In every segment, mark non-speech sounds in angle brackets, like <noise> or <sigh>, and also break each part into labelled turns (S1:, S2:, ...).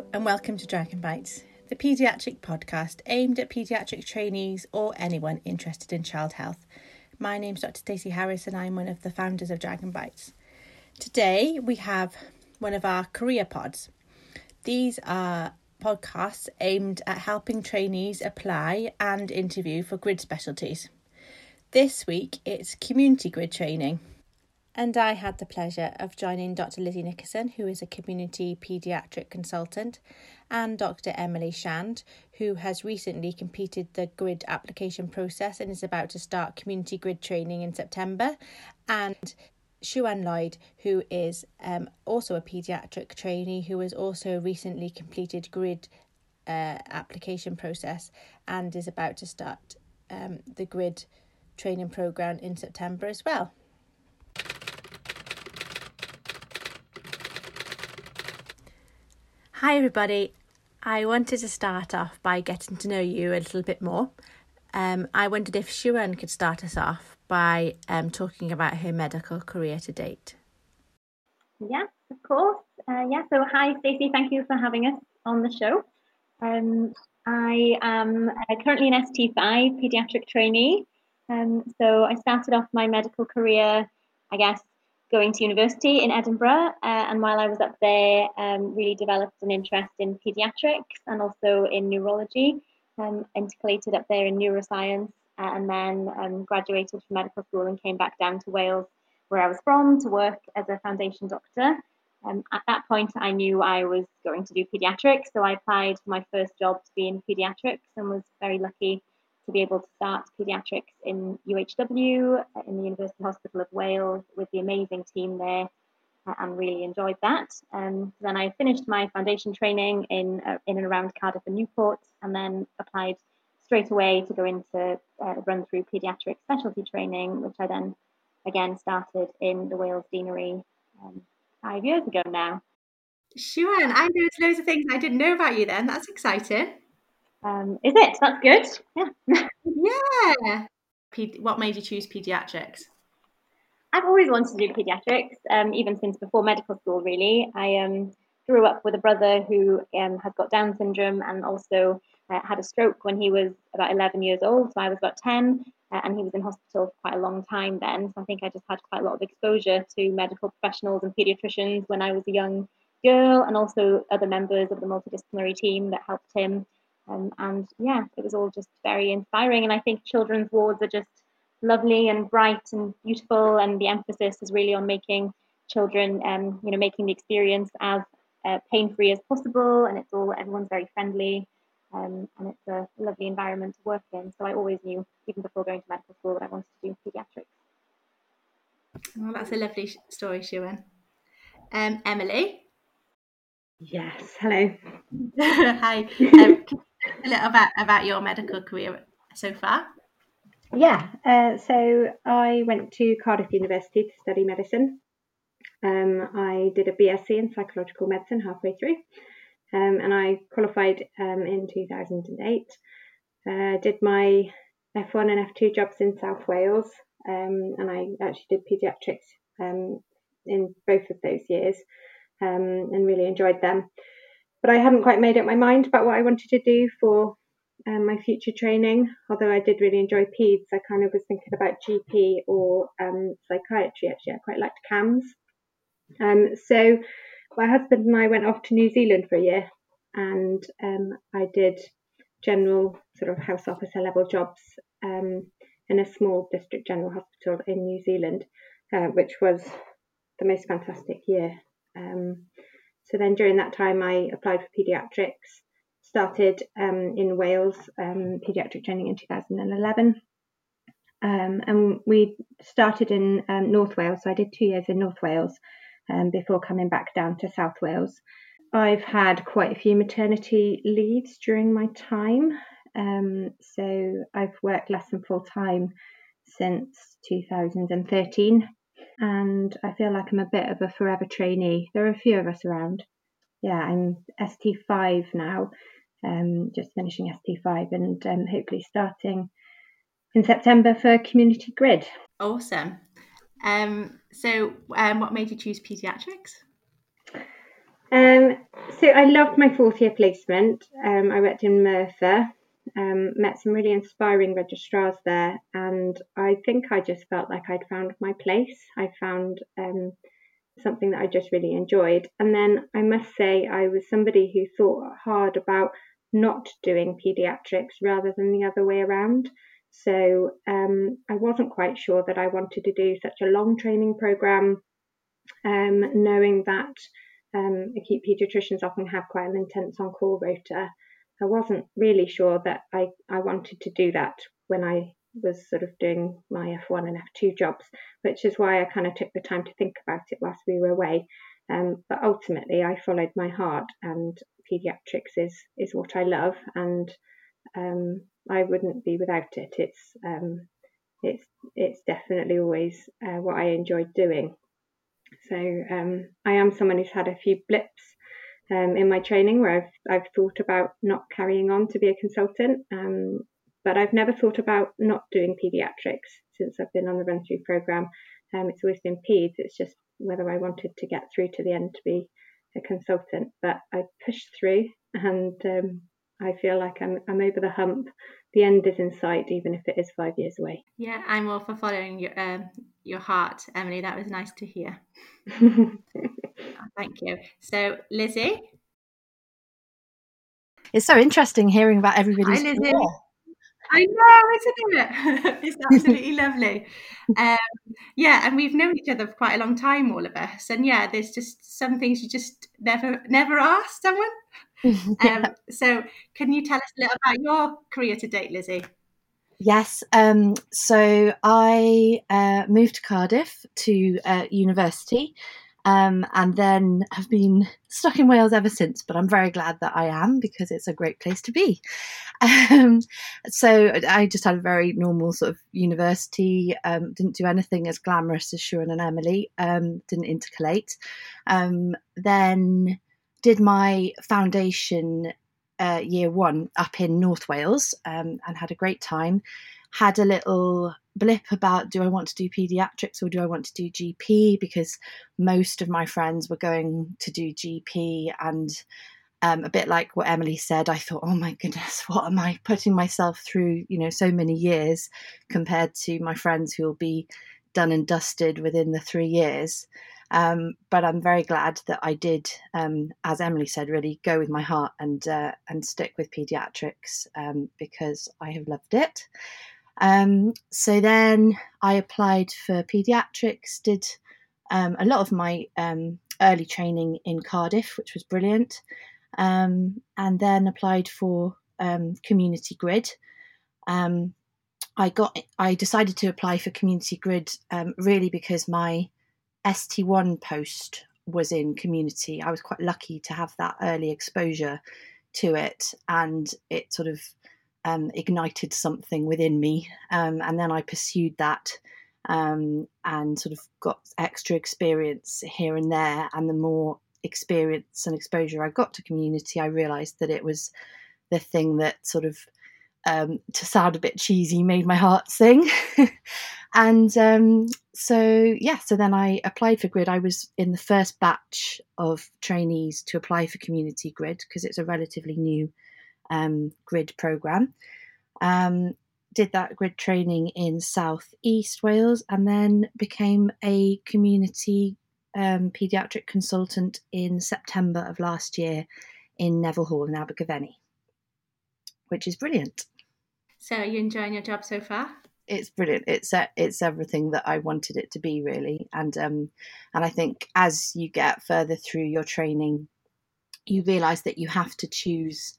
S1: And welcome to Dragon Bites, the paediatric podcast aimed at paediatric trainees or anyone interested in child health. My name's Dr. Stacey Harris, and I'm one of the founders of Dragon Bites. Today, we have one of our career pods. These are podcasts aimed at helping trainees apply and interview for grid specialties. This week, it's community grid training and I had the pleasure of joining Dr. Lizzie Nickerson, who is a community paediatric consultant, and Dr. Emily Shand, who has recently completed the grid application process and is about to start community grid training in September, and Shuan Lloyd, who is um, also a paediatric trainee who has also recently completed grid uh, application process and is about to start um, the grid training program in September as well. Hi, everybody. I wanted to start off by getting to know you a little bit more. Um, I wondered if Shuan could start us off by um, talking about her medical career to date.
S2: Yes, of course. Uh, yeah, so hi, Stacey. Thank you for having us on the show. Um, I am uh, currently an ST5 paediatric trainee. Um, so I started off my medical career, I guess, going to university in Edinburgh. Uh, and while I was up there, um, really developed an interest in pediatrics and also in neurology. Um, integrated up there in neuroscience, uh, and then um, graduated from medical school and came back down to Wales, where I was from, to work as a foundation doctor. Um, at that point, I knew I was going to do pediatrics, so I applied for my first job to be in pediatrics and was very lucky to be able to start pediatrics in UHW, uh, in the University Hospital of Wales, with the amazing team there, and really enjoyed that. Um, then I finished my foundation training in uh, in and around Cardiff and Newport, and then applied straight away to go into uh, run through pediatric specialty training, which I then again started in the Wales Deanery um, five years ago now.
S1: Sure, and I know loads of things I didn't know about you then. That's exciting.
S2: Um, is it? That's good.
S1: Yeah. yeah. What made you choose pediatrics?
S2: I've always wanted to do pediatrics, um, even since before medical school, really. I um, grew up with a brother who um, has got Down syndrome and also uh, had a stroke when he was about 11 years old. So I was about 10, uh, and he was in hospital for quite a long time then. So I think I just had quite a lot of exposure to medical professionals and pediatricians when I was a young girl, and also other members of the multidisciplinary team that helped him um, and yeah, it was all just very inspiring. And I think children's wards are just lovely and bright and beautiful. And the emphasis is really on making children, um, you know, making the experience as uh, pain-free as possible. And it's all everyone's very friendly. Um, and it's a lovely environment to work in. So I always knew, even before going to medical school, that I wanted to do pediatrics.
S1: Well, that's a lovely story, Shuan. Um, Emily.
S3: Yes. Hello. <laughs>
S1: Hi. <laughs> A little about about your medical career so far.
S3: Yeah, uh, so I went to Cardiff University to study medicine. Um, I did a BSc in psychological medicine halfway through, um, and I qualified um, in 2008. Uh, did my F1 and F2 jobs in South Wales, um, and I actually did paediatrics um, in both of those years, um, and really enjoyed them but I hadn't quite made up my mind about what I wanted to do for um, my future training. Although I did really enjoy peds, I kind of was thinking about GP or um, psychiatry. Actually, I quite liked CAMHS. Um, so my husband and I went off to New Zealand for a year, and um, I did general sort of house officer level jobs um, in a small district general hospital in New Zealand, uh, which was the most fantastic year. Um, so then during that time, I applied for paediatrics, started um, in Wales, um, paediatric training in 2011. Um, and we started in um, North Wales. So I did two years in North Wales um, before coming back down to South Wales. I've had quite a few maternity leaves during my time. Um, so I've worked less than full time since 2013 and I feel like I'm a bit of a forever trainee. There are a few of us around. Yeah, I'm ST5 now, um, just finishing ST5 and um, hopefully starting in September for Community Grid.
S1: Awesome. Um, so, um, what made you choose paediatrics?
S3: Um, so I loved my fourth year placement. Um, I worked in Merthyr, um, met some really inspiring registrars there, and I think I just felt like I'd found my place. I found um, something that I just really enjoyed. And then I must say, I was somebody who thought hard about not doing pediatrics rather than the other way around. So um, I wasn't quite sure that I wanted to do such a long training program, um, knowing that um, acute pediatricians often have quite an intense on call rota. I wasn't really sure that I, I wanted to do that when I was sort of doing my F1 and F2 jobs, which is why I kind of took the time to think about it whilst we were away. Um, but ultimately, I followed my heart, and pediatrics is is what I love, and um, I wouldn't be without it. It's um, it's it's definitely always uh, what I enjoyed doing. So um, I am someone who's had a few blips um, in my training where I've I've thought about not carrying on to be a consultant, um, but I've never thought about not doing pediatrics since I've been on the run through program. Um, it's always been peds. It's just whether I wanted to get through to the end to be a consultant, but I pushed through, and um, I feel like I'm I'm over the hump. The end is in sight, even if it is five years away.
S1: Yeah, I'm all for following your um, your heart, Emily. That was nice to hear. <laughs> Oh, thank you. So, Lizzie.
S4: It's so interesting hearing about everybody's.
S1: Hi, Lizzie. I know, isn't it? <laughs> it's absolutely <laughs> lovely. Um, yeah, and we've known each other for quite a long time, all of us. And yeah, there's just some things you just never, never ask someone. <laughs> Um, so, can you tell us a little about your career to date, Lizzie?
S4: Yes. Um, so I uh, moved to Cardiff to uh, university um, and then have been stuck in Wales ever since. But I'm very glad that I am because it's a great place to be. <laughs> Um, so I just had a very normal sort of university. Um, didn't do anything as glamorous as Sharon and Emily. Um, didn't intercalate. Um, then did my foundation uh, year one up in North Wales um, and had a great time. Had a little blip about do I want to do pediatrics or do I want to do GP because most of my friends were going to do GP and um, a bit like what Emily said, I thought, oh my goodness, <laughs> what am I putting myself through? You know, so many years compared to my friends who will be done and dusted within the three years. Um, but I'm very glad that I did, um, as Emily said, really go with my heart and uh, and stick with paediatrics um, because I have loved it. Um, so then I applied for paediatrics, did um, a lot of my um, early training in Cardiff, which was brilliant, um, and then applied for um, Community Grid. Um, I got. I decided to apply for Community Grid really because my ST1 post was in Community. I was quite lucky to have that early exposure to it, and it sort of um, ignited something within me. Um, and then I pursued that um, and sort of got extra experience here and there. And the more experience and exposure I got to community, I realized that it was the thing that sort of, um, to sound a bit cheesy, made my heart sing. <laughs> and um, so, yeah, so then I applied for Grid. I was in the first batch of trainees to apply for Community Grid because it's a relatively new um, grid program. Um, did that grid training in South East Wales and then became a community um, paediatric consultant in September of last year in Nevill Hall in Abergavenny, which is brilliant.
S1: So, are you enjoying your job so far?
S4: It's brilliant. It's uh, it's everything that I wanted it to be, really. And um, and I think as you get further through your training, you realise that you have to choose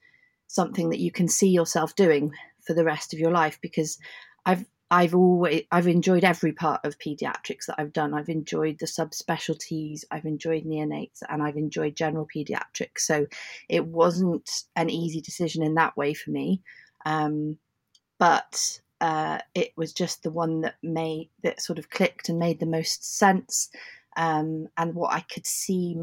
S4: something that you can see yourself doing for the rest of your life because I've I've always I've enjoyed every part of pediatrics that I've done. I've enjoyed the subspecialties, I've enjoyed neonates, and I've enjoyed general pediatrics. So it wasn't an easy decision in that way for me, um, but uh, it was just the one that made that sort of clicked and made the most sense, um, and what I could see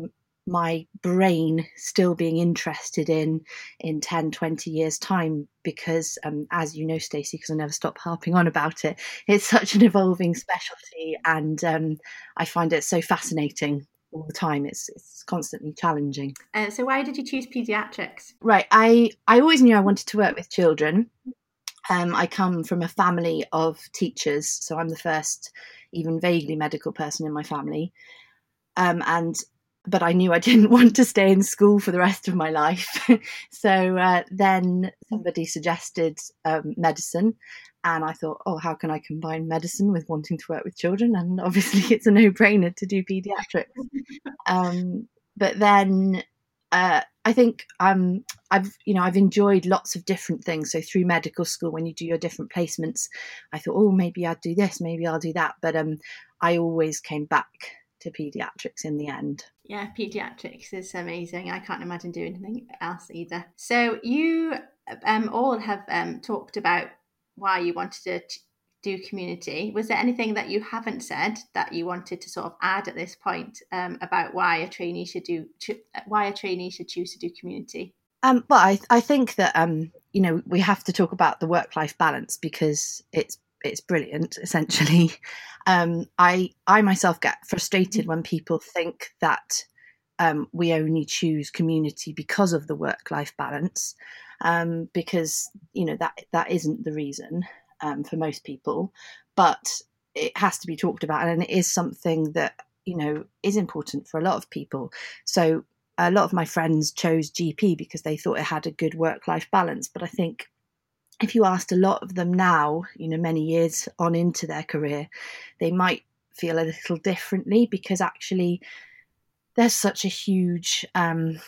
S4: my brain still being interested in in 10 20 years time because um, as you know stacey because i never stop harping on about it it's such an evolving specialty and um, i find it so fascinating all the time. It's it's constantly challenging.
S1: Uh, so why did you choose pediatrics?
S4: Right, I I always knew I wanted to work with children. Um, I come from a family of teachers, so I'm the first even vaguely medical person in my family. Um, and but I knew I <laughs> didn't want to stay in school for the rest of my life. <laughs> so uh, then somebody suggested um, medicine, and I thought, oh, how can I combine medicine with wanting to work with children? And <laughs> obviously, it's a no-brainer to do pediatrics. Um, but then uh, I think um, I've you know I've enjoyed lots of different things. So through medical school, when you do your different placements, I thought, oh, maybe I'd do this, maybe I'll do that. But um, I always came back to pediatrics in the end.
S1: Yeah, pediatrics is amazing. I can't imagine doing anything else either. So you um, all have um, talked about why you wanted to do community. Was there anything that you haven't said that you wanted to sort of add at this point um, about why a trainee should do why a trainee should choose to do community?
S4: Um, well, I, I think that um, you know we have to talk about the work life balance because it's it's brilliant. Essentially, <laughs> um, I I myself get frustrated when people think that um, we only choose community because of the work life balance, um, because you know that that isn't the reason um, for most people, but it has to be talked about, and it is something that you know is important for a lot of people. So a lot of my friends chose GP because they thought it had a good work life balance, but I think if you asked a lot of them now, you know, many years on into their career, they might feel a little differently because actually there's such a huge um,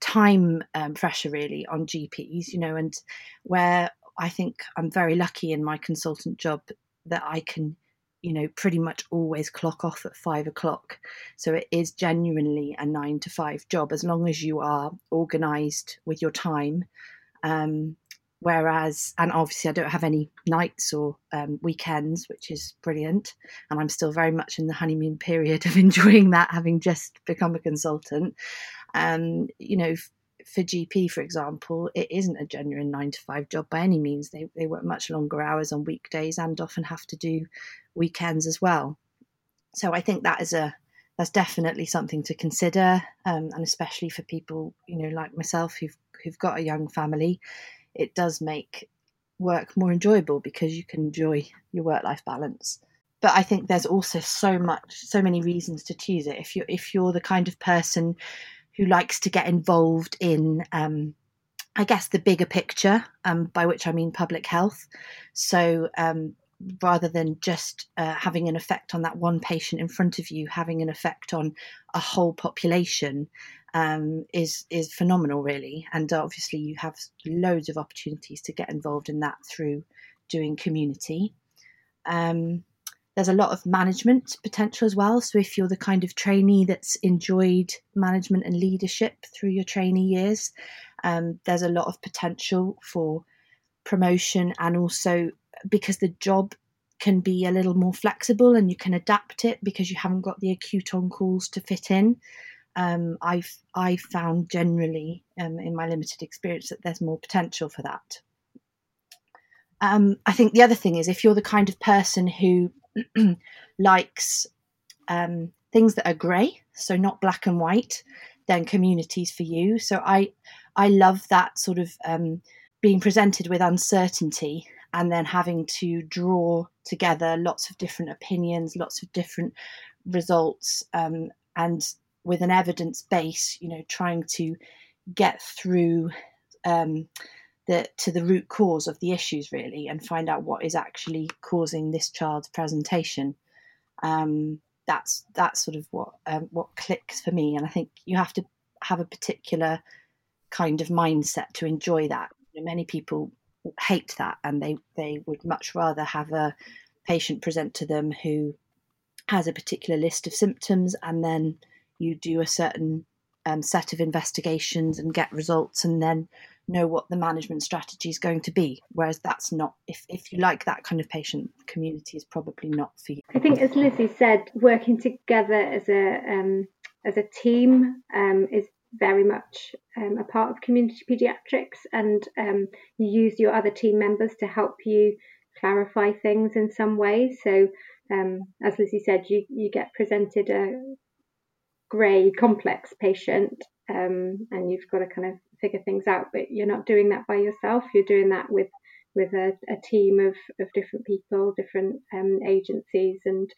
S4: time um, pressure really on GPs, you know, and where I think I'm very lucky in my consultant job that I can, you know, pretty much always clock off at five o'clock. So it is genuinely a nine to five job as long as you are organized with your time. Um, whereas, and obviously, I don't have any nights or um, weekends, which is brilliant. And I'm still very much in the honeymoon period <laughs> of enjoying that, having just become a consultant. Um, you know, for GP, for example, it isn't a genuine nine to five job by any means. They, they work much longer hours on weekdays and often have to do weekends as well. So I think that is a that's definitely something to consider, um, and especially for people you know like myself who've who've got a young family, it does make work more enjoyable because you can enjoy your work life balance. But I think there's also so much, so many reasons to choose it. If you if you're the kind of person who likes to get involved in, um, I guess, the bigger picture, um, by which I mean public health. So um, rather than just uh, having an effect on that one patient in front of you, having an effect on a whole population um, is is phenomenal, really. And obviously, you have loads of opportunities to get involved in that through doing community. Um, there's a lot of management potential as well. So if you're the kind of trainee that's enjoyed management and leadership through your trainee years, um, there's a lot of potential for promotion and also because the job can be a little more flexible and you can adapt it because you haven't got the acute on calls to fit in. Um, I've I found generally um, in my limited experience that there's more potential for that. Um, I think the other thing is if you're the kind of person who <clears throat> likes um, things that are grey, so not black and white, then communities for you. So I I love that sort of um, being presented with uncertainty and then having to draw together lots of different opinions, lots of different results, um, and with an evidence base, you know, trying to get through um, the to the root cause of the issues really and find out what is actually causing this child's presentation. Um, that's that's sort of what um, what clicks for me and i think you have to have a particular kind of mindset to enjoy that. You know, many people hate that and they they would much rather have a patient present to them who has a particular list of symptoms and then you do a certain um, set of investigations and get results and then know what the management strategy is going to be. Whereas that's not, if, if you like that kind of patient, community is probably not for you.
S3: I think, as Lizzie said, working together as a um, as a team um, is very much um, a part of community pediatrics, and um, you use your other team members to help you clarify things in some way. So, um, as Lizzie said, you you get presented a grey, complex patient, um, and you've got to kind of figure things out. But you're not doing that by yourself. You're doing that with with a, a team of, of different people, different um, agencies, and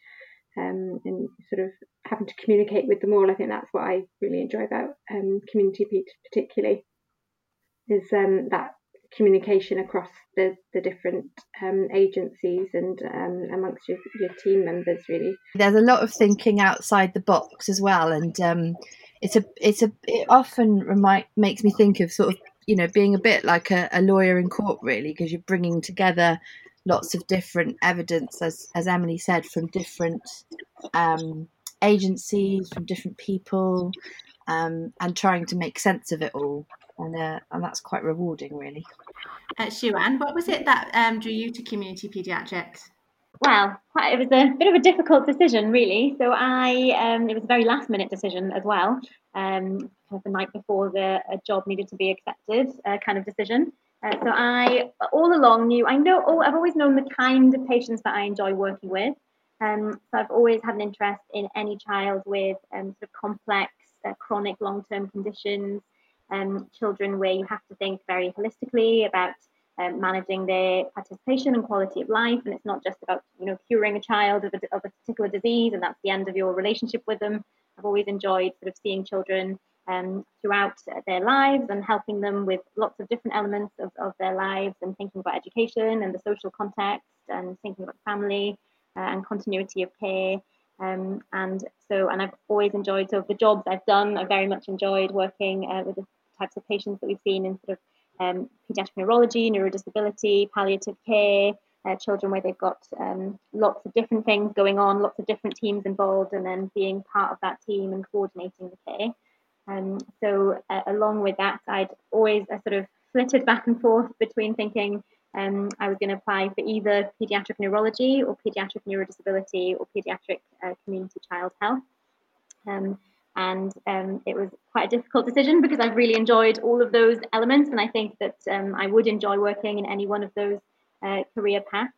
S3: um, and sort of having to communicate with them all. I think that's what I really enjoy about um, community particularly, is um, that communication across the, the different um, agencies and um, amongst your, your team members really.
S4: There's a lot of thinking outside the box as well and um, it's a it's a it often remind makes me think of sort of you know being a bit like a, a lawyer in court really because you're bringing together lots of different evidence as as emily said from different um, agencies from different people um, and trying to make sense of it all and uh, and that's quite rewarding, really.
S1: Uh, Shuan, what was it that um, drew you to community paediatrics?
S2: Well, it was a bit of a difficult decision, really. So I, um, it was a very last minute decision as well. Um, the night before the job needed to be accepted, uh, kind of decision. Uh, so I, all along, knew I know. Oh, I've always known the kind of patients that I enjoy working with. Um, so I've always had an interest in any child with um, sort of complex, uh, chronic, long-term conditions um, children where you have to think very holistically about um, managing their participation and quality of life. And it's not just about you know curing a child of a, of a particular disease and that's the end of your relationship with them. I've always enjoyed sort of seeing children um, throughout their lives and helping them with lots of different elements of, of their lives and thinking about education and the social context and thinking about family uh, and continuity of care. Um, and so, and I've always enjoyed, so the jobs I've done, I very much enjoyed working uh, with types of patients that we've seen in sort of um, pediatric neurology, neurodisability, palliative care, uh, children where they've got um, lots of different things going on, lots of different teams involved, and then being part of that team and coordinating the care. Um, so, uh, along with that, I'd always uh, sort of flitted back and forth between thinking um, I was going to apply for either pediatric neurology or pediatric neurodisability or pediatric uh, community child health. Um, and um, it was quite a difficult decision because I've really enjoyed all of those elements, and I think that um, I would enjoy working in any one of those uh, career paths.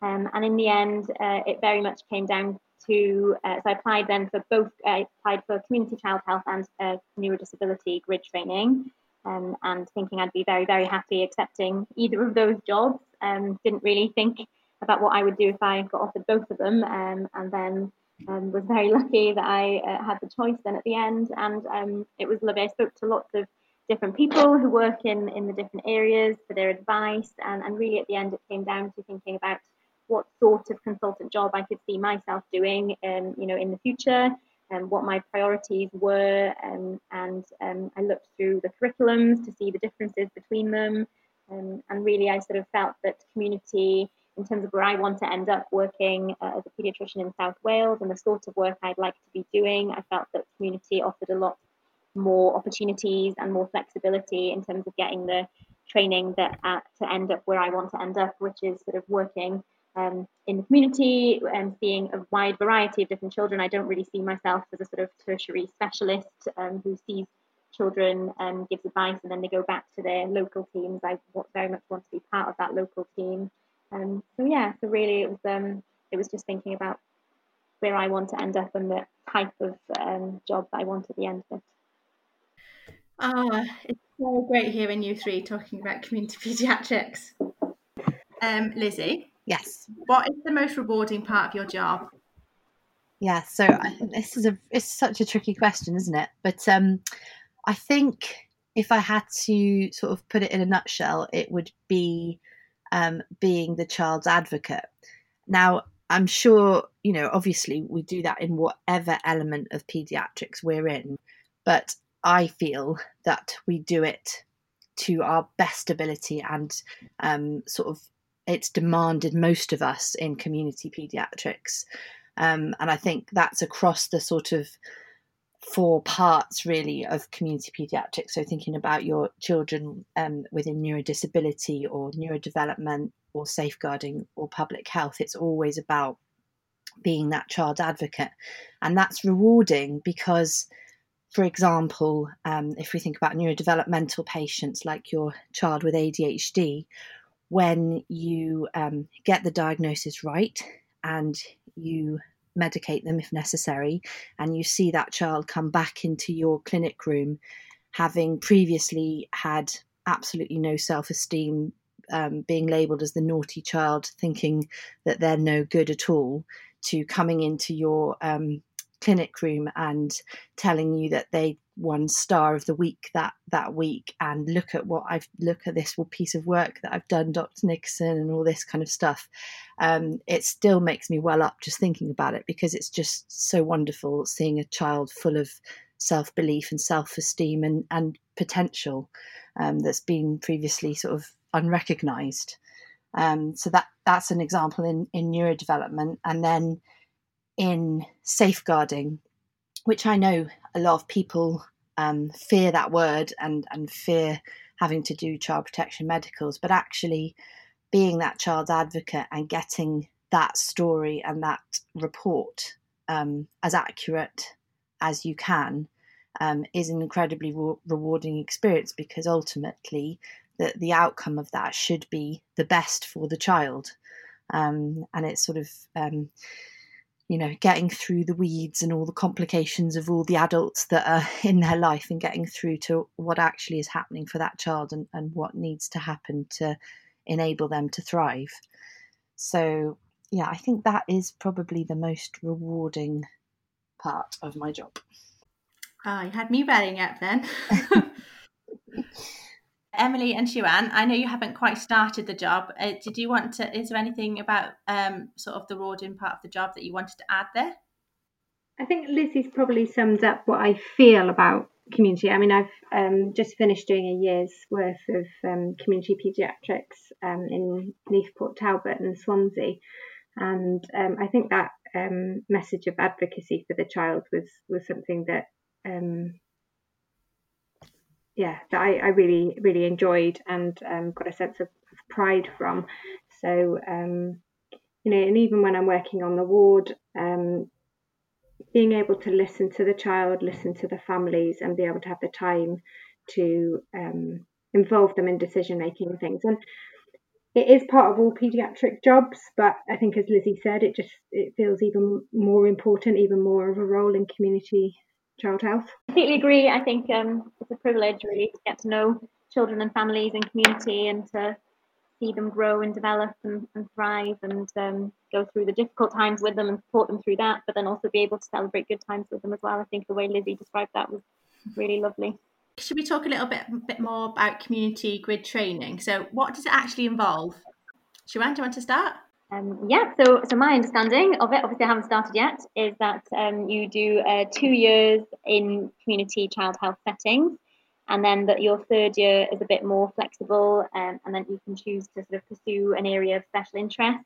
S2: Um, and in the end, uh, it very much came down to uh, so I applied then for both. I applied for community child health and uh, neurodisability grid training, um, and thinking I'd be very very happy accepting either of those jobs. Um, didn't really think about what I would do if I got offered both of them, um, and then um, was very lucky that I uh, had the choice then at the end. And um, it was lovely. I spoke to lots of different people who work in, in the different areas for their advice. And, and really at the end, it came down to thinking about what sort of consultant job I could see myself doing, um, you know, in the future and what my priorities were. Um, and um, I looked through the curriculums to see the differences between them. Um, and really, I sort of felt that community in terms of where I want to end up working uh, as a paediatrician in South Wales and the sort of work I'd like to be doing. I felt that community offered a lot more opportunities and more flexibility in terms of getting the training that uh, to end up where I want to end up, which is sort of working um, in the community and seeing a wide variety of different children. I don't really see myself as a sort of tertiary specialist um, who sees children and um, gives advice and then they go back to their local teams. I very much want to be part of that local team um, so yeah, so really it was um, it was just thinking about where I want to end up and the type of um, job that I want at the end of it.
S1: Ah, it's so great hearing you three talking about community <laughs> paediatrics. Um, Lizzie.
S4: Yes.
S1: What is the most rewarding part of your job?
S4: Yeah, so I this is a it's such a tricky question, isn't it? But um, I think if I had to sort of put it in a nutshell, it would be um, being the child's advocate. Now, I'm sure, you know, obviously we do that in whatever element of pediatrics we're in, but I feel that we do it to our best ability and um, sort of it's demanded most of us in community pediatrics. Um, and I think that's across the sort of four parts really of community pediatrics. So thinking about your children um, within neurodisability or neurodevelopment or safeguarding or public health, it's always about being that child advocate, and that's rewarding because. For example, um, if we think about neurodevelopmental patients like your child with ADHD, when you um, get the diagnosis right and you medicate them if necessary, and you see that child come back into your clinic room having previously had absolutely no self esteem, um, being labeled as the naughty child, thinking that they're no good at all, to coming into your um, clinic room and telling you that they won star of the week that that week and look at what I've look at this piece of work that I've done Dr Nixon, and all this kind of stuff um, it still makes me well up just thinking about it because it's just so wonderful seeing a child full of self-belief and self-esteem and, and potential um, that's been previously sort of unrecognized. Um, so that that's an example in in neurodevelopment. And then in safeguarding which I know a lot of people um, fear that word and and fear having to do child protection medicals, but actually being that child's advocate and getting that story and that report um, as accurate as you can um, is an incredibly re- rewarding experience because ultimately the, the outcome of that should be the best for the child. Um, and it's sort of um, you know, getting through the weeds and all the complications of all the adults that are <laughs> in their life and getting through to what actually is happening for that child and, and what needs to happen to enable them to thrive. So, yeah, I think that is probably the most rewarding part of my job.
S1: Oh, you had me belling up then. <laughs> <laughs> Emily and Shuan, I know you haven't quite started the job. Uh, did you want to? Is there anything about um, sort of the rewarding part of the job that you wanted to add there?
S3: I think Lizzie's probably summed up what I feel about community. I mean, I've um, just finished doing a year's worth of um, community paediatrics um, in Neath Port Talbot and Swansea, and um, I think that um, message of advocacy for the child was was something that um, yeah, that I, I really, really enjoyed and um, got a sense of, of pride from. So, um, you know, and even when I'm working on the ward, um, being able to listen to the child, listen to the families, and be able to have the time to um, involve them in decision making things. And it is part of all paediatric jobs, but I think, as Lizzie said, it just it feels even more important, even more of a role in community child health.
S2: I completely agree. I think um, it's a privilege really to get to know children and families and community and to see them grow and develop and, and thrive and um, go through the difficult times with them and support them through that, but then also be able to celebrate good times with them as well. I think the way Lizzie described that was really lovely.
S1: Should we talk a little bit, bit more about community grid training? So, what does it actually involve? Shuan, do you want to start?
S2: Um, yeah, so so my understanding of it, obviously I haven't started yet, is that um, you do uh, two years in community child health settings, and then that your third year is a bit more flexible, um, and then you can choose to sort of pursue an area of special interest.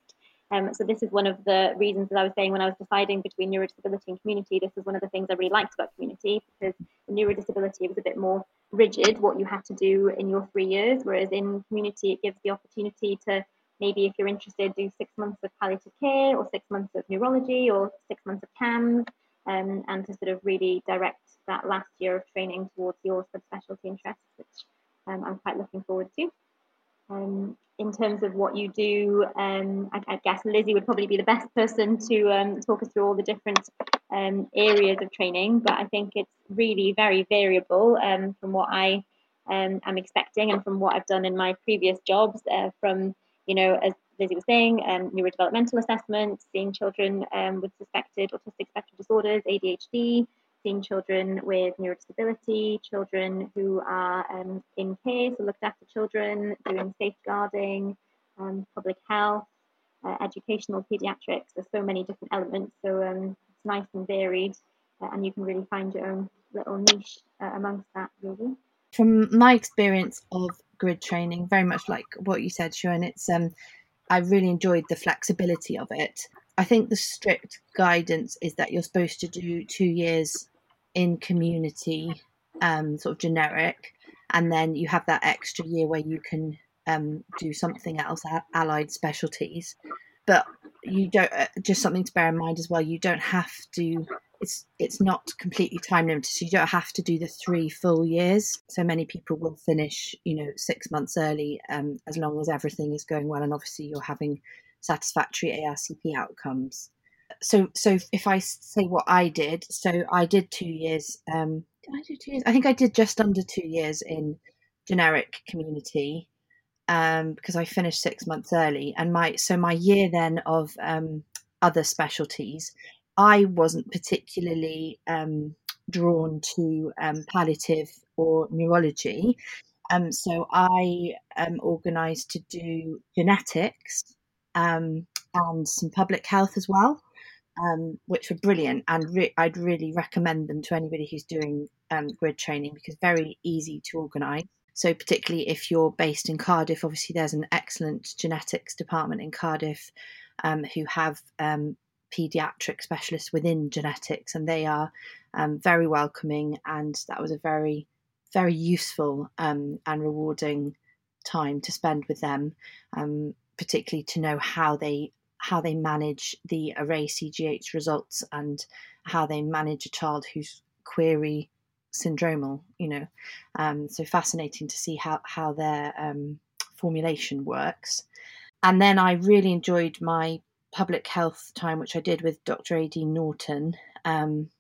S2: Um, so this is one of the reasons that I was saying when I was deciding between neurodisability and community. This is one of the things I really liked about community because neurodisability was a bit more rigid what you had to do in your three years, whereas in community it gives the opportunity to maybe if you're interested, do six months of palliative care or six months of neurology or six months of CAMHS, um, and to sort of really direct that last year of training towards your subspecialty interests, which um, I'm quite looking forward to. Um, in terms of what you do, um, I, I, guess Lizzie would probably be the best person to um, talk us through all the different um, areas of training, but I think it's really very variable from what I am expecting and from what I've done in my previous jobs, uh, from you know, as Lizzie was saying, um, neurodevelopmental assessments, seeing children um, with suspected autistic spectrum disorders, ADHD, seeing children with neurodisability, children who are um, in care, so looked after children, doing safeguarding, um, public health, uh, educational pediatrics. There's so many different elements, so um, it's nice and varied, uh, and you can really find your own little niche uh, amongst that, really.
S4: From my experience of grid training, very much like what you said, Shuan. It's um, I really enjoyed the flexibility of it. I think the strict guidance is that you're supposed to do two years in community, um, sort of generic, and then you have that extra year where you can um, do something else, allied specialties. But you don't. Uh, just something to bear in mind as well. You don't have to it's it's not completely time limited so you don't have to do the three full years so many people will finish you know six months early um, as long as everything is going well and obviously you're having satisfactory arcp outcomes so so if I say what I did, so I did two years. Um, did I do two years? I think I did just under two years in generic community um, because I finished six months early, and my so my year then of um, other specialties, I wasn't particularly um, drawn to um, palliative or neurology. Um, so I organised to do genetics um, and some public health as well, which were brilliant. And re- I'd really recommend them to anybody who's doing grid training because very easy to organise. So particularly if you're based in Cardiff, obviously there's an excellent genetics department in Cardiff um, who have paediatric specialists within genetics, and they are um, very welcoming. And that was a very, very useful um, and rewarding time to spend with them, um, particularly to know how they how they manage the array CGH results and how they manage a child whose query syndromal. You know, um, so fascinating to see how how their um, formulation works. And then I really enjoyed my public health time, which I did with Dr. A.D. Norton, um,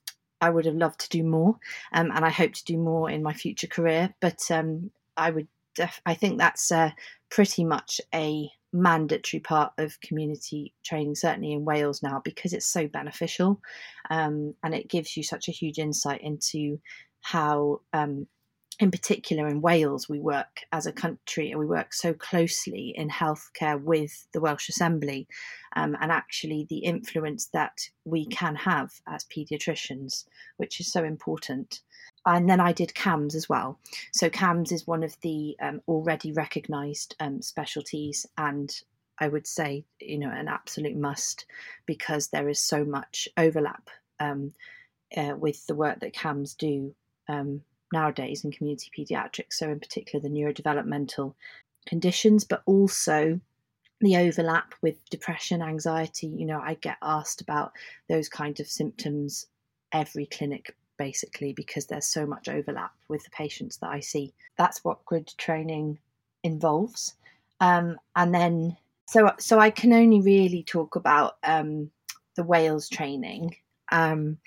S4: I would have loved to do more, um, and I hope to do more in my future career. But um, I would, def- I think that's uh, pretty much a mandatory part of community training, certainly in Wales now, because it's so beneficial, um, and it gives you such a huge insight into how um, in particular in Wales, we work as a country and we work so closely in healthcare with the Welsh Assembly, um, and actually the influence that we can have as paediatricians, which is so important. And then I did CAMHS as well. So CAMHS is one of the um, already recognised um, specialties, and I would say, you know, an absolute must because there is so much overlap um, uh, with the work that CAMHS do um, nowadays in community paediatrics, so in particular the neurodevelopmental conditions, but also the overlap with depression, anxiety. You know, I get asked about those kinds of symptoms every clinic basically because there's so much overlap with the patients that I see. That's what grid training involves. Um, and then, so so I can only really talk about um, the Wales training. Um,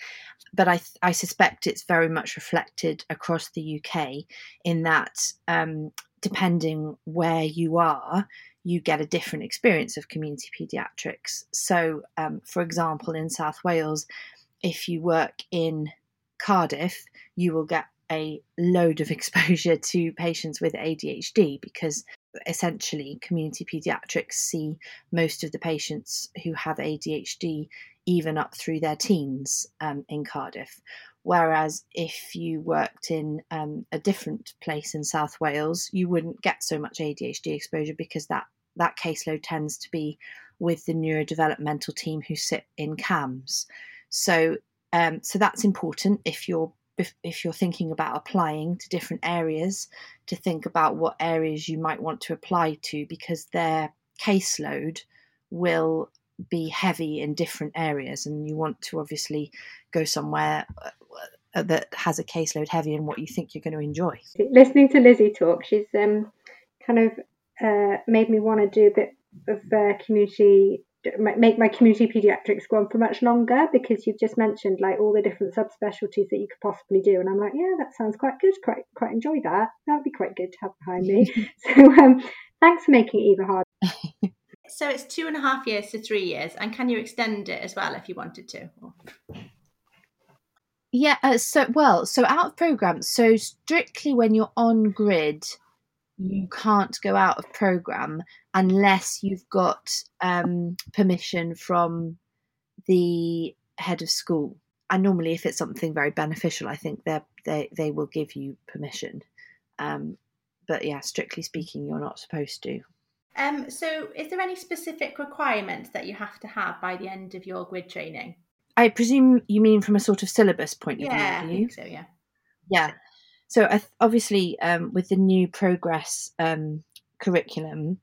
S4: but I, I suspect it's very much reflected across the UK in that um, depending where you are, you get a different experience of community paediatrics. So, um, for example, in South Wales, if you work in Cardiff, you will get a load of <laughs> exposure to patients with ADHD because essentially community paediatrics see most of the patients who have ADHD even up through their teens um, in Cardiff. Whereas if you worked in um, a different place in South Wales, you wouldn't get so much ADHD exposure because that, that caseload tends to be with the neurodevelopmental team who sit in CAMHS. So, um, so that's important if you're if, if you're thinking about applying to different areas, to think about what areas you might want to apply to because their caseload will be heavy in different areas, and you want to obviously go somewhere uh, that has a caseload heavy in what you think you're going to enjoy.
S3: Listening to Lizzie talk, she's um, kind of uh, made me want to do a bit of uh, community, make my community paediatrics go on for much longer because you've just mentioned like all the different subspecialties that you could possibly do, and I'm like, yeah, that sounds quite good. Quite quite enjoy that. That would be quite good to have behind me. <laughs> so um, thanks for making it even harder. <laughs>
S1: So it's two and a half years to three years, and can you extend it as well if you wanted to?
S4: Yeah. Uh, so well, so out of program. So strictly when you're on grid, you can't go out of program unless you've got um, permission from the head of school. And normally, if it's something very beneficial, I think they they they will give you permission. Um, but yeah, strictly speaking, you're not supposed to.
S1: Um, so, is there any specific requirements that you have to have by the end of your grid training?
S4: I presume you mean from a sort of syllabus point of
S1: yeah,
S4: view.
S1: Yeah, I think so. Yeah.
S4: Yeah. So obviously, um, with the new progress um, curriculum,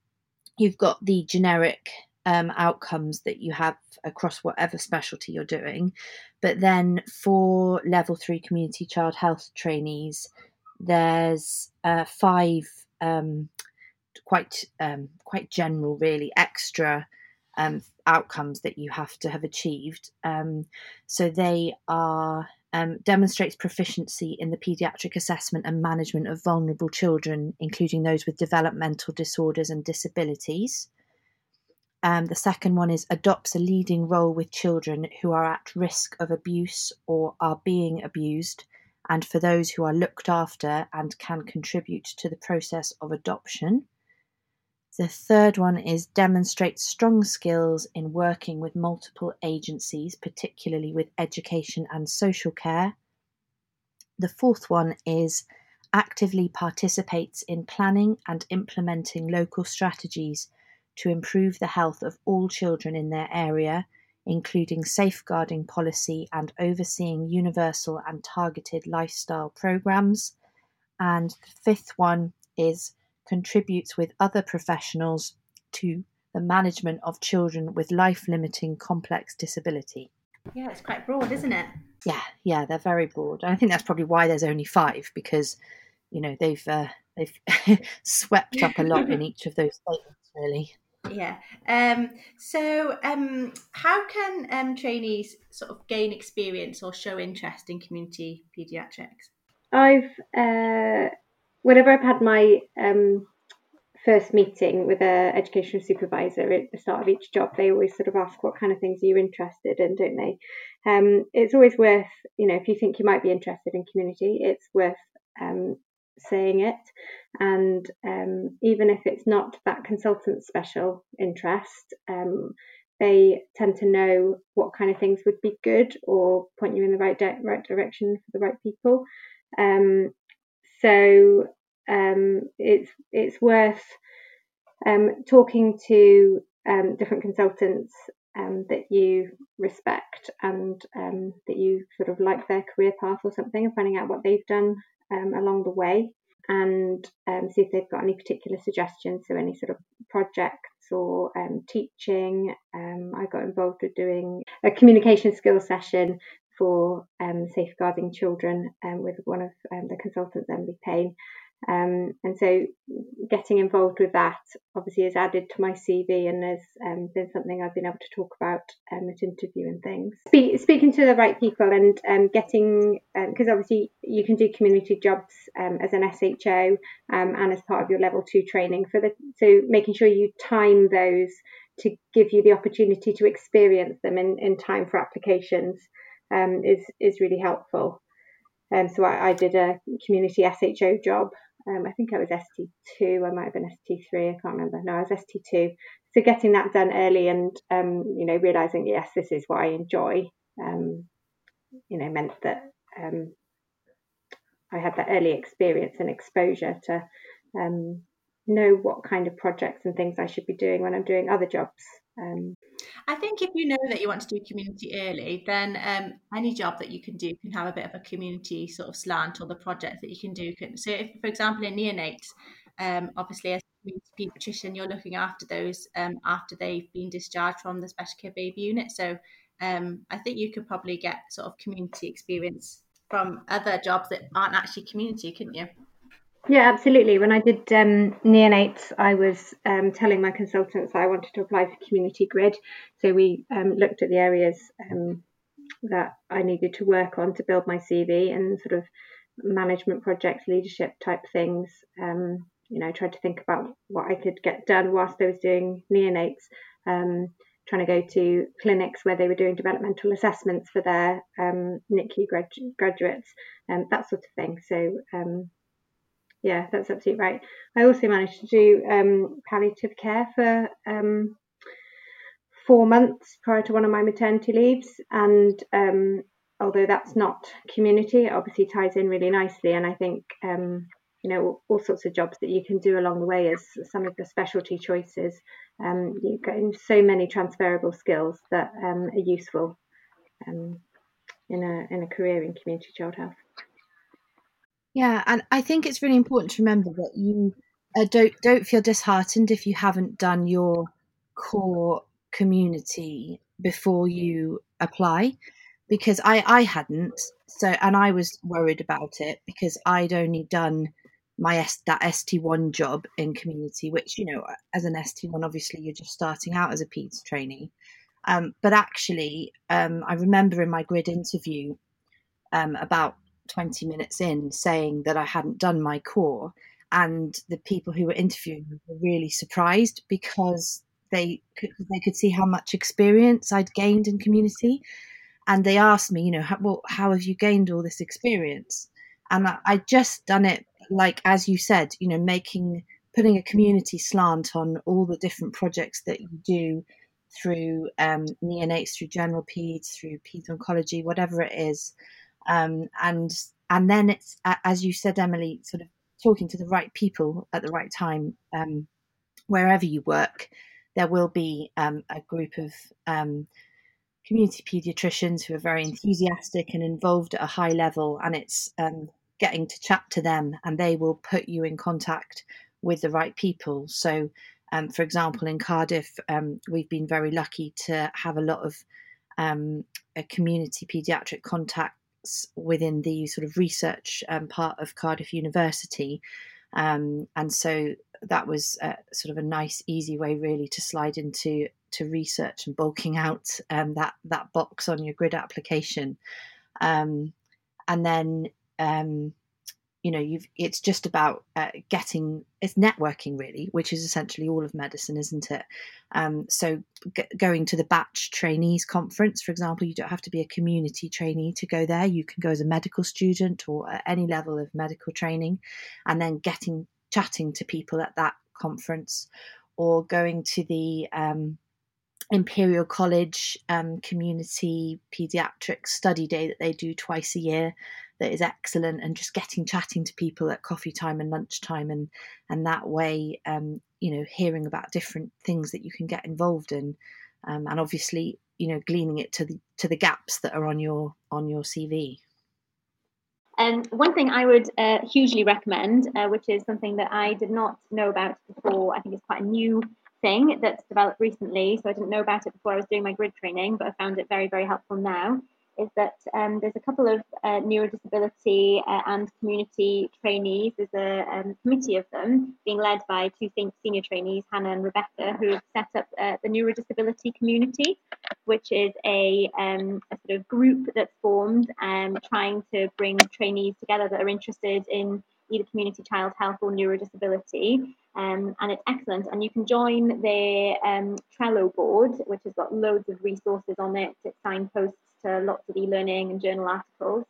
S4: you've got the generic um, outcomes that you have across whatever specialty you're doing, but then for level three community child health trainees, there's uh, five um, quite um, quite general, really extra um, outcomes that you have to have achieved. Um, so they are um, demonstrates proficiency in the paediatric assessment and management of vulnerable children, including those with developmental disorders and disabilities. Um, the second one is adopts a leading role with children who are at risk of abuse or are being abused, and for those who are looked after and can contribute to the process of adoption. The third one is demonstrate strong skills in working with multiple agencies, particularly with education and social care. The fourth one is actively participates in planning and implementing local strategies to improve the health of all children in their area, including safeguarding policy and overseeing universal and targeted lifestyle programs. And the fifth one is contributes with other professionals to the management of children with life limiting complex disability.
S1: Yeah, it's quite broad, isn't it?
S4: Yeah, yeah, they're very broad. And I think that's probably why there's only five because, you know, they've uh, they've <laughs> swept up a lot in <laughs> each of those statements, really.
S1: Yeah. Um, so, um, how can um, trainees sort of gain experience or show interest in community paediatrics?
S3: I've uh, whenever I've had my um, first meeting with a educational supervisor at the start of each job, they always sort of ask what kind of things are you interested in, don't they? Um, it's always worth, you know, if you think you might be interested in community, it's worth um, saying it. And um, even if it's not that consultant's special interest, um, they tend to know what kind of things would be good or point you in the right di- right direction for the right people. Um, so um, it's it's worth um, talking to um, different consultants um, that you respect and um, that you sort of like their career path or something, and finding out what they've done along the way, and see if they've got any particular suggestions. So any sort of projects or teaching. I got involved with doing a communication skills session for um, safeguarding children um, with one of um, the consultants, Emily Payne. Um, and so getting involved with that obviously is added to my CV and has um, been something I've been able to talk about um, at interview and things. Spe- speaking to the right people and um, getting, because um, obviously you can do community jobs um, as an SHO and as part of your level two training for the, so making sure you time those to give you the opportunity to experience them in, in time for applications is, is really helpful. Um, so I, I, did a community SHO job um, I think I was ST2, I might have been ST3, I can't remember. No, I was ST2. So getting that done early and, um, you know, realizing, yes, this is what I enjoy, um, you know, meant that um, I had that early experience and exposure to um, know what kind of projects and things I should be doing when I'm doing other jobs. Um,
S1: I think if you know that you want to do community early, then um, any job that you can do can have a bit of a community sort of slant, or the project that you can do. Can, so, if, for example, in neonates, um, obviously as a community paediatrician, you're looking after those um, after they've been discharged from the special care baby unit. So, um, I think you could probably get sort of community experience from other jobs that aren't actually community, couldn't you?
S3: Yeah, absolutely. When I did um, neonates, I was um, telling my consultants I wanted to apply for Community Grid. So we um, looked at the areas um, that I needed to work on to build my CV and sort of management projects, leadership type things. Um, you know, tried to think about what I could get done whilst I was doing neonates. Um, trying to go to clinics where they were doing developmental assessments for their NICU grad- graduates, and that sort of thing. So yeah, that's absolutely right. I also managed to do um, palliative care for um, four months prior to one of my maternity leaves, and um, although that's not community, it obviously ties in really nicely. And I think um, you know all, sorts of jobs that you can do along the way as some of the specialty choices. Um, you get so many transferable skills that um, are useful in a in a career in community child health.
S4: Yeah, and I think it's really important to remember that you uh, don't don't feel disheartened if you haven't done your core community before you apply, because I I hadn't so and I was worried about it because I'd only done my S, that ST1 job in community, which, you know, as an ST1, obviously you're just starting out as a PEDS trainee. Um, but actually, um, I remember in my grid interview um, about 20 minutes in saying that I hadn't done my core. And the people who were interviewing were really surprised because they could, they could see how much experience I'd gained in community. And they asked me, you know, how, well, how have you gained all this experience? And I, I just done it like, as you said, you know, making, putting a community slant on all the different projects that you do through um, neonates, through general peds, through peds oncology, whatever it is. Um, and and then it's as you said, Emily, sort of talking to the right people at the right time, um, wherever you work, there will be um, a group of um, community paediatricians who are very enthusiastic and involved at a high level, and it's um, getting to chat to them, and they will put you in contact with the right people. So, um, for example, in Cardiff, we've been very lucky to have a lot of um, community paediatric within the sort of research um, part of Cardiff University. Um, and so that was uh, sort of a nice, easy way, really, to slide into to research and bulking out um, that that box on your grid application. Um, and then um, you know you've it's just about uh, getting it's networking really which is essentially all of medicine isn't it? Um, so g- going to the BACCH trainees conference for example you don't have to be a community trainee to go there. You can go as a medical student or at any level of medical training and then getting chatting to people at that conference or going to the um, Imperial College um, Community Pediatric Study Day that they do twice a year that is excellent and just getting chatting to people at coffee time and lunchtime and and that way um, you know hearing about different things that you can get involved in um, and obviously you know gleaning it to the to the gaps that are on your on your CV.
S2: And um, one thing I would uh, hugely recommend, uh, which is something that I did not know about before, I think it's quite a new thing that's developed recently. So I didn't know about it before I was doing my grid training, but I found it very, very helpful now is that um, there's a couple of uh, neurodisability uh, and community trainees. There's a um, committee of them being led by two senior trainees, Hannah and Rebecca, who have set up uh, the neurodisability community, which is a, um, a, sort of group that's formed um, trying to bring trainees together that are interested in either community child health or neurodisability. Um, and it's excellent. And you can join their um, Trello board, which has got loads of resources on it. It signposts to lots of e-learning and journal articles.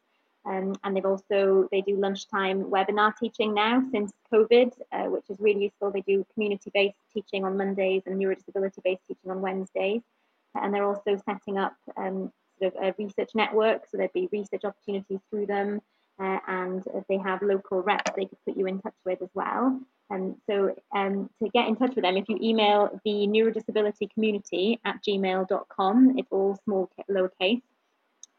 S2: Um, and they've also they do lunchtime webinar teaching now since COVID, uh, which is really useful. They do community-based teaching on Mondays and neurodisability-based teaching on Wednesdays. And they're also setting up um, sort of a research network, so there'd be research opportunities through them. Uh, and they have local reps they could put you in touch with as well. And so um, to get in touch with them, if you email the neurodisability community at gmail.com, it's all small lowercase,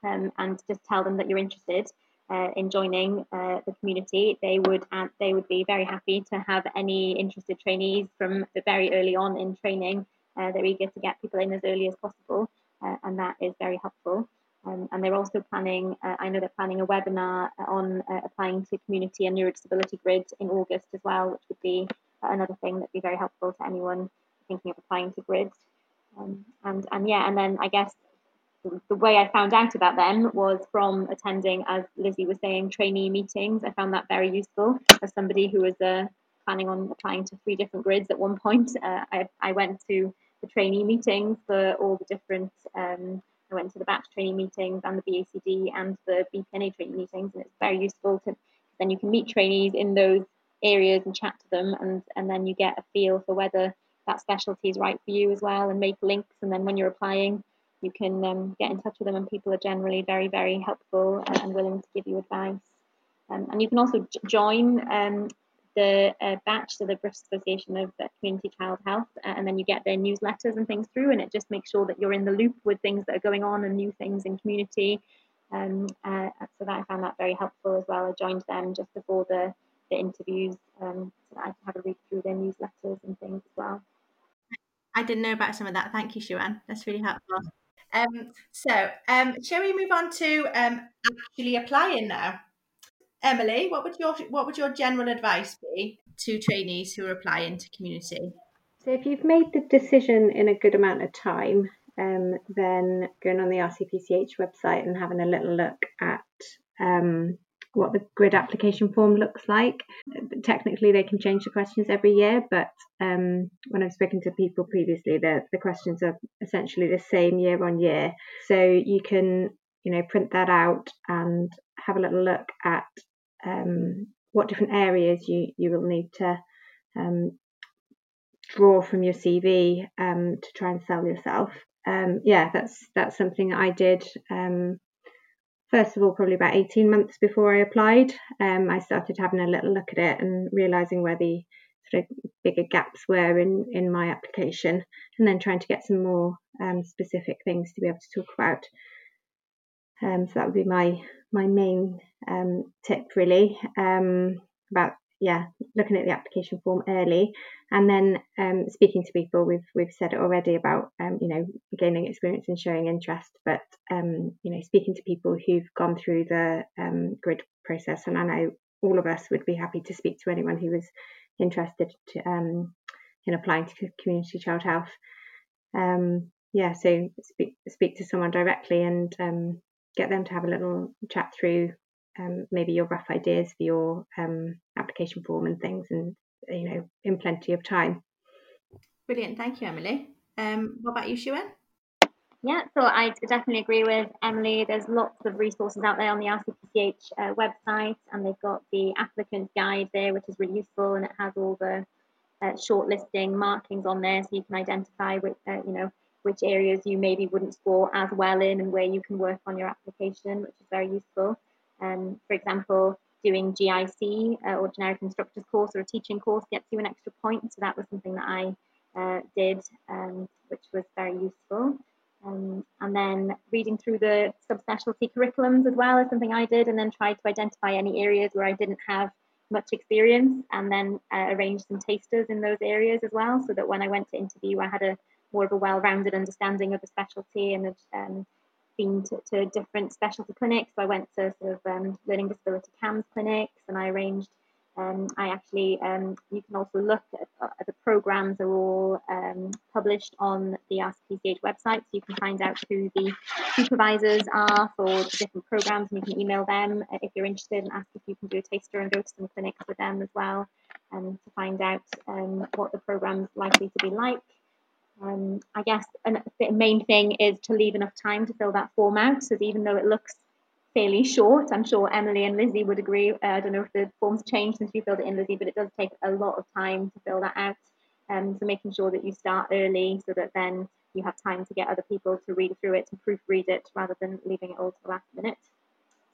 S2: um, and just tell them that you're interested uh, in joining uh, the community, they would they would be very happy to have any interested trainees from the very early on in training. Uh, they're eager to get people in as early as possible, uh, and that is very helpful. Um, and they're also planning, uh, I know they're planning a webinar on uh, applying to community and neurodisability grid in August as well, which would be another thing that'd be very helpful to anyone thinking of applying to grid. Um, and and yeah, and then I guess the way I found out about them was from attending, as Lizzie was saying, trainee meetings. I found that very useful as somebody who was uh, planning on applying to three different grids at one point. Uh, I, I went to the trainee meetings for all the different, um, I went to the BACCH training meetings and the BACD and the BPNA training meetings, and it's very useful to then you can meet trainees in those areas and chat to them, and, and then you get a feel for whether that specialty is right for you as well, and make links. And then when you're applying, you can um, get in touch with them, and people are generally very, very helpful and willing to give you advice. Um, and you can also join um, the uh, BACCH, so the British Association of uh, Community Child Health, uh, and then you get their newsletters and things through, and it just makes sure that you're in the loop with things that are going on and new things in community. Um, uh, so that I found that very helpful as well. I joined them just before the, the interviews, um, so that I could have a read through their newsletters and things as well.
S1: I didn't know about some of that. Thank you, Shuan. That's really helpful. Um, so, um, shall we move on to um, actually applying now? Emily, what would your what would your general advice be to trainees who are applying to community?
S3: So if you've made the decision in a good amount of time, um, then going on the RCPCH website and having a little look at um, what the grid application form looks like. Technically, they can change the questions every year, but um, when I've spoken to people previously, the, the questions are essentially the same year on year. So you can, you know, print that out and have a little look at um, what different areas you, you will need to um, draw from your CV um, to try and sell yourself. Um, yeah, that's that's something I did um, first of all, probably about 18 months before I applied, um, I started having a little look at it and realizing where the sort of bigger gaps were in, in my application, and then trying to get some more specific things to be able to talk about. So that would be my my main um, tip, really, um, about yeah, looking at the application form early, and then um, speaking to people. We've we've said it already about um, you know gaining experience and showing interest, but um, you know speaking to people who've gone through the um, grid process, and I know all of us would be happy to speak to anyone who was interested to, um, in applying to community child health. Um, yeah, so speak speak to someone directly and get them to have a little chat through um, maybe your rough ideas for your um, application form and things, and you know, in plenty of time.
S1: Brilliant, thank you, Emily. Um, what about you, Shuan?
S2: Yeah, so I definitely agree with Emily. There's lots of resources out there on the RCPCH uh, website, and they've got the applicant guide there, which is really useful, and it has all the uh, shortlisting markings on there, so you can identify which, uh, you know, which areas you maybe wouldn't score as well in, and where you can work on your application, which is very useful. Um, for example, doing GIC uh, or generic instructors course or a teaching course gets you an extra point. So that was something that I uh, did, um, which was very useful. Um, and then reading through the subspecialty curriculums as well is something I did, and then tried to identify any areas where I didn't have much experience, and then uh, arrange some tasters in those areas as well, so that when I went to interview, I had a more of a well-rounded understanding of the specialty and um, been to, to, different specialty clinics. So I went to sort of um, learning disability CAMHS clinics and I arranged, um, I actually, um, you can also look at, uh, the programs are all um, published on the RCPCH website. So you can find out who the supervisors are for different programs and you can email them if you're interested and ask if you can do a taster and go to some clinics with them as well and to find out um, what the program's likely to be like. Um, I guess and the main thing is to leave enough time to fill that form out. So even though it looks fairly short, I'm sure Emily and Lizzie would agree. Uh, I don't know if the form's changed since you filled it in, Lizzie, but it does take a lot of time to fill that out. Um, so making sure that you start early so that then you have time to get other people to read through it and proofread it rather than leaving it all to the last minute.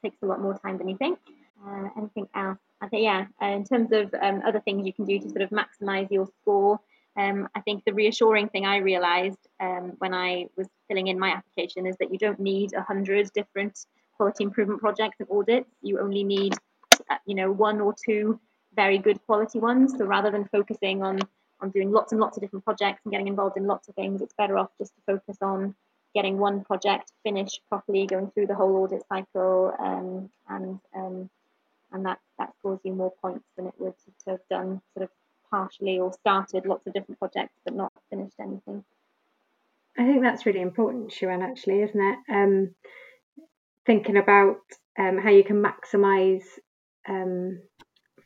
S2: It takes a lot more time than you think. Uh, anything else? I think, yeah, uh, in terms of um, other things you can do to sort of maximize your score, um, I think the reassuring thing I realized um, when I was filling in my application is that you don't need a hundred different quality improvement projects and audits. You only need, uh, you know, one or two very good quality ones. So rather than focusing on on doing lots and lots of different projects and getting involved in lots of things, it's better off just to focus on getting one project finished properly, going through the whole audit cycle, um, and um, and that that scores you more points than it would to have done sort of partially or started lots of different projects but not finished anything.
S3: I think that's really important, Sharon, actually, isn't it? Um, thinking about um, how you can maximise um,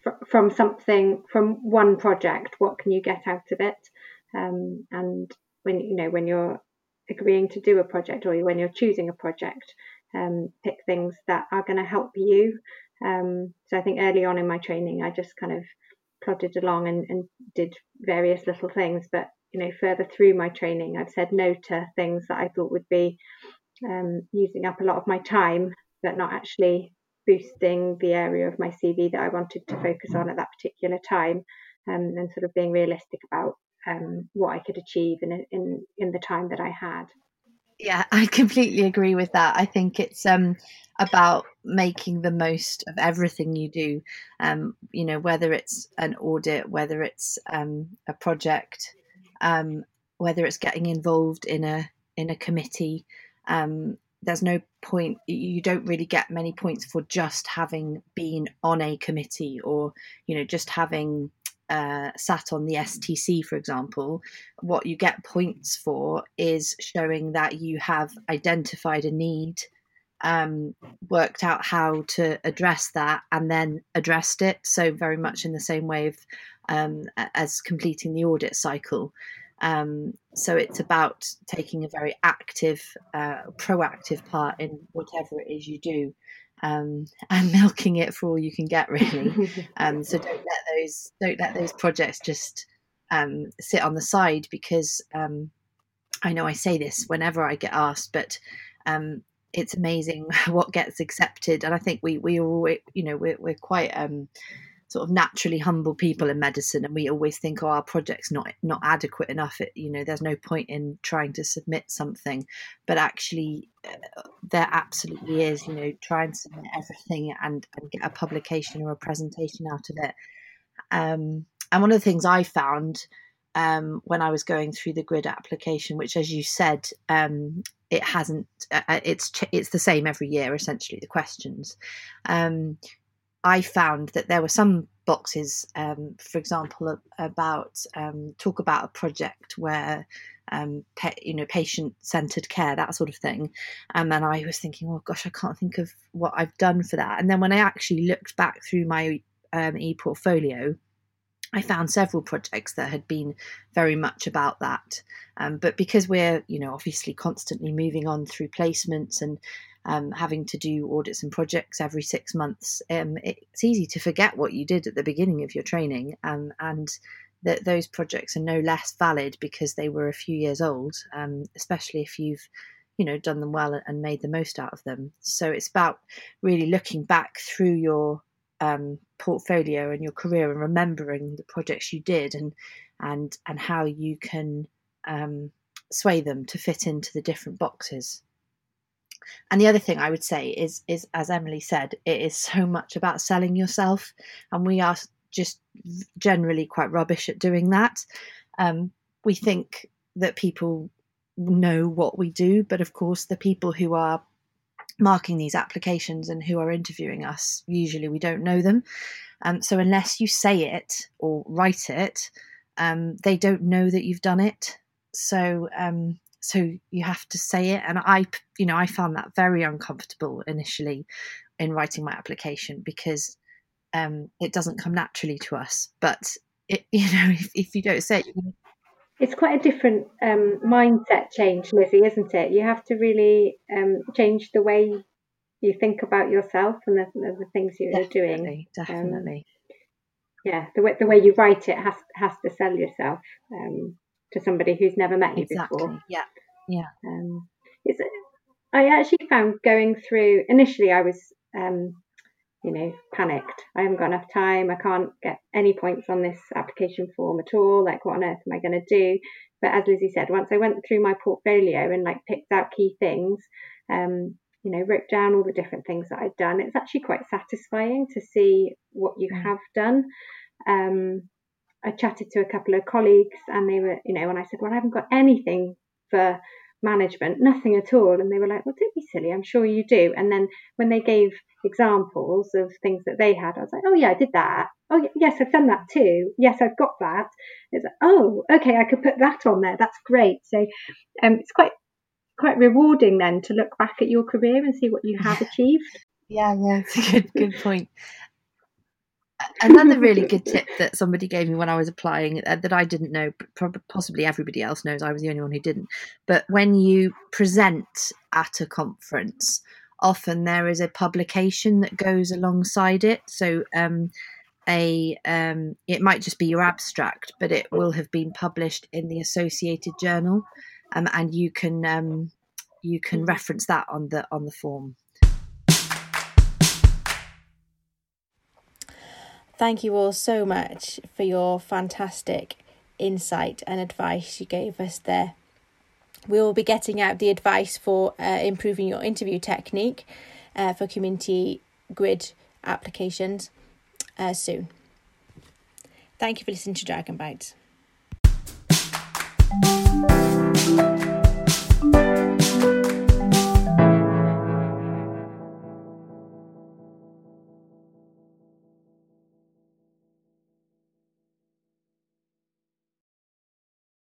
S3: fr- from something, from one project, what can you get out of it? Um, and when you know when you're agreeing to do a project or when you're choosing a project, um, pick things that are going to help you. Um, so I think early on in my training, I just kind of plodded along and, and did various little things. But you know, further through my training, I've said no to things that I thought would be um, using up a lot of my time, but not actually boosting the area of my CV that I wanted to focus on at that particular time, um, and sort of being realistic about um, what I could achieve in, in in the time that I had.
S4: Yeah, <laughs> I completely agree with that. I think it's um, about making the most of everything you do. Um, you know, whether it's an audit, whether it's um, a project, um, whether it's getting involved in a in a committee. Um, there's no point you don't really get many points for just having been on a committee or you know just having uh, sat on the STC, for example, what you get points for is showing that you have identified a need, um, worked out how to address that, and then addressed it. So, very much in the same way of, um, as completing the audit cycle. Um, so it's about taking a very active, uh, proactive part in whatever it is you do, um, <laughs> and milking it for all you can get, really. <laughs> um, so don't let those don't let those projects just um, sit on the side because um, I know I say this whenever I get asked, but um, it's amazing <laughs> what gets accepted, and I think we we all you know we're, we're quite um, sort of naturally humble people in medicine and we always think oh our project's not not adequate enough. It, you know there's no point in trying to submit something. But actually uh, there absolutely is you know try and submit everything and, and get a publication or a presentation out of it um, and one of the things i found um, when I was going through the grid application, which, as you said, um, it hasn't. Uh, uh it's it's the same every year. Essentially, the questions. Um, I found that there were some boxes, um, for example, about um, talk about a project where um, you know patient centered care, that sort of thing, and then I was thinking, oh gosh, I can't think of what I've done for that. And then when I actually looked back through my um, e portfolio, I found several projects that had been very much about that. Um, but because we're, you know, obviously constantly moving on through placements and um, having to do audits and projects every six months, um, it's easy to forget what you did at the beginning of your training, um, and that those projects are no less valid because they were a few years old, um, especially if you've you know done them well and made the most out of them. So it's about really looking back through your um, portfolio and your career and remembering the projects you did and and and how you can um, sway them to fit into the different boxes. And the other thing I would say is, is as Emily said, it is so much about selling yourself, and we are just generally quite rubbish at doing that. Um, we think that people know what we do, but of course, the people who are marking these applications and who are interviewing us, usually we don't know them. Um, so unless you say it or write it, um, they don't know that you've done it. So um, so you have to say it and i you know i found that very uncomfortable initially in writing my application because um, it doesn't come naturally to us but it, <laughs> you know if, if you don't say it
S3: it's quite a different um, mindset change lizzie isn't it you have to really um, change the way you think about yourself and the, the things you're
S4: definitely,
S3: doing
S4: definitely
S3: um, yeah the way, the way you write it has has to sell yourself um, to somebody who's never met you
S4: exactly.
S3: before.
S4: Yeah, yeah. Um,
S3: it's, I actually found going through initially, I was, um, you know, panicked. I haven't got enough time. I can't get any points on this application form at all. Like, what on earth am I going to do? But as Lizzie said, once I went through my portfolio and like picked out key things, um, you know, wrote down all the different things that I'd done, it's actually quite satisfying to see what you mm. have done. Um, I chatted to a couple of colleagues and they were, you know, when I said, well, I haven't got anything for management, nothing at all. And they were like, well, don't be silly. I'm sure you do. And then when they gave examples of things that they had, I was like, oh, yeah, I did that. Oh, yes, I've done that too. Yes, I've got that. It's like, oh, okay, I could put that on there. That's great. So um, it's quite quite rewarding then to look back at your career and see what you have <laughs> achieved.
S4: Yeah, yeah, it's a good good point another really good tip that somebody gave me when I was applying uh, that I didn't know, possibly everybody else knows, I was the only one who didn't. But when you present at a conference, often there is a publication that goes alongside it. So, um, a um, it might just be your abstract, but it will have been published in the Associated Journal, um, and you can um, you can reference that on the on the form.
S1: Thank you all so much for your fantastic insight and advice you gave us there. We will be getting out the advice for uh, improving your interview technique uh, for community grid applications uh, soon. Thank you for listening to Dragon Bites.